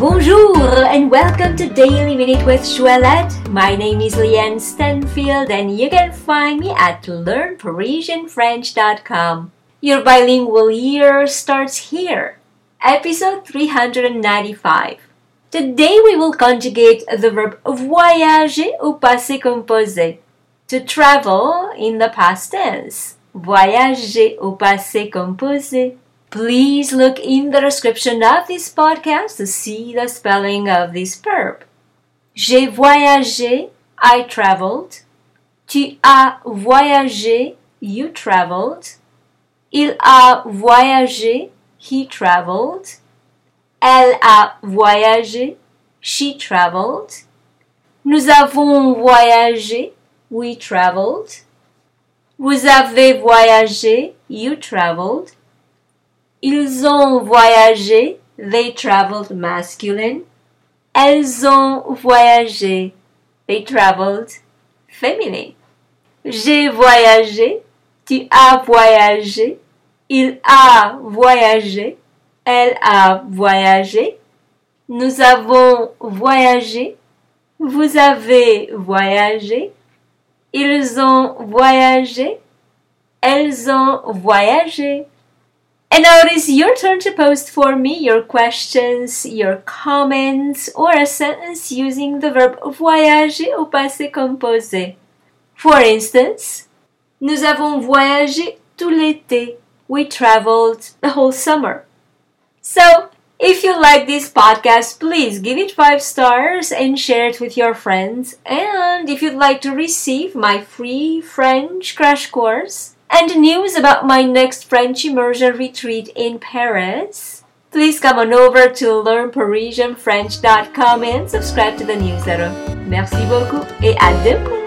Bonjour and welcome to Daily Minute with Joëlette. My name is Leanne Stanfield and you can find me at learnparisianfrench.com. Your bilingual year starts here. Episode 395. Today we will conjugate the verb voyager au passé composé. To travel in the past tense. Voyager au passé composé. Please look in the description of this podcast to see the spelling of this verb. J'ai voyagé, I traveled. Tu as voyagé, you traveled. Il a voyagé, he traveled. Elle a voyagé, she traveled. Nous avons voyagé, we traveled. Vous avez voyagé, you traveled. Ils ont voyagé, they traveled masculine. Elles ont voyagé, they traveled féminin. J'ai voyagé, tu as voyagé, il a voyagé, elle a voyagé. Nous avons voyagé, vous avez voyagé, ils ont voyagé, elles ont voyagé. And now it is your turn to post for me your questions, your comments, or a sentence using the verb voyager au passé composé. For instance, nous avons voyagé tout l'été. We traveled the whole summer. So, if you like this podcast, please give it 5 stars and share it with your friends. And if you'd like to receive my free French crash course, and news about my next French immersion retreat in Paris, please come on over to learnparisianfrench.com and subscribe to the newsletter. Merci beaucoup et à demain!